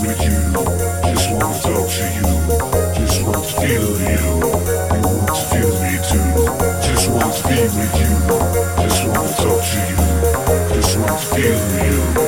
with you. Just wanna talk to you. Just want to feel you. You want to feel me too. Just want to be with you. Just wanna talk to you. Just want to feel you.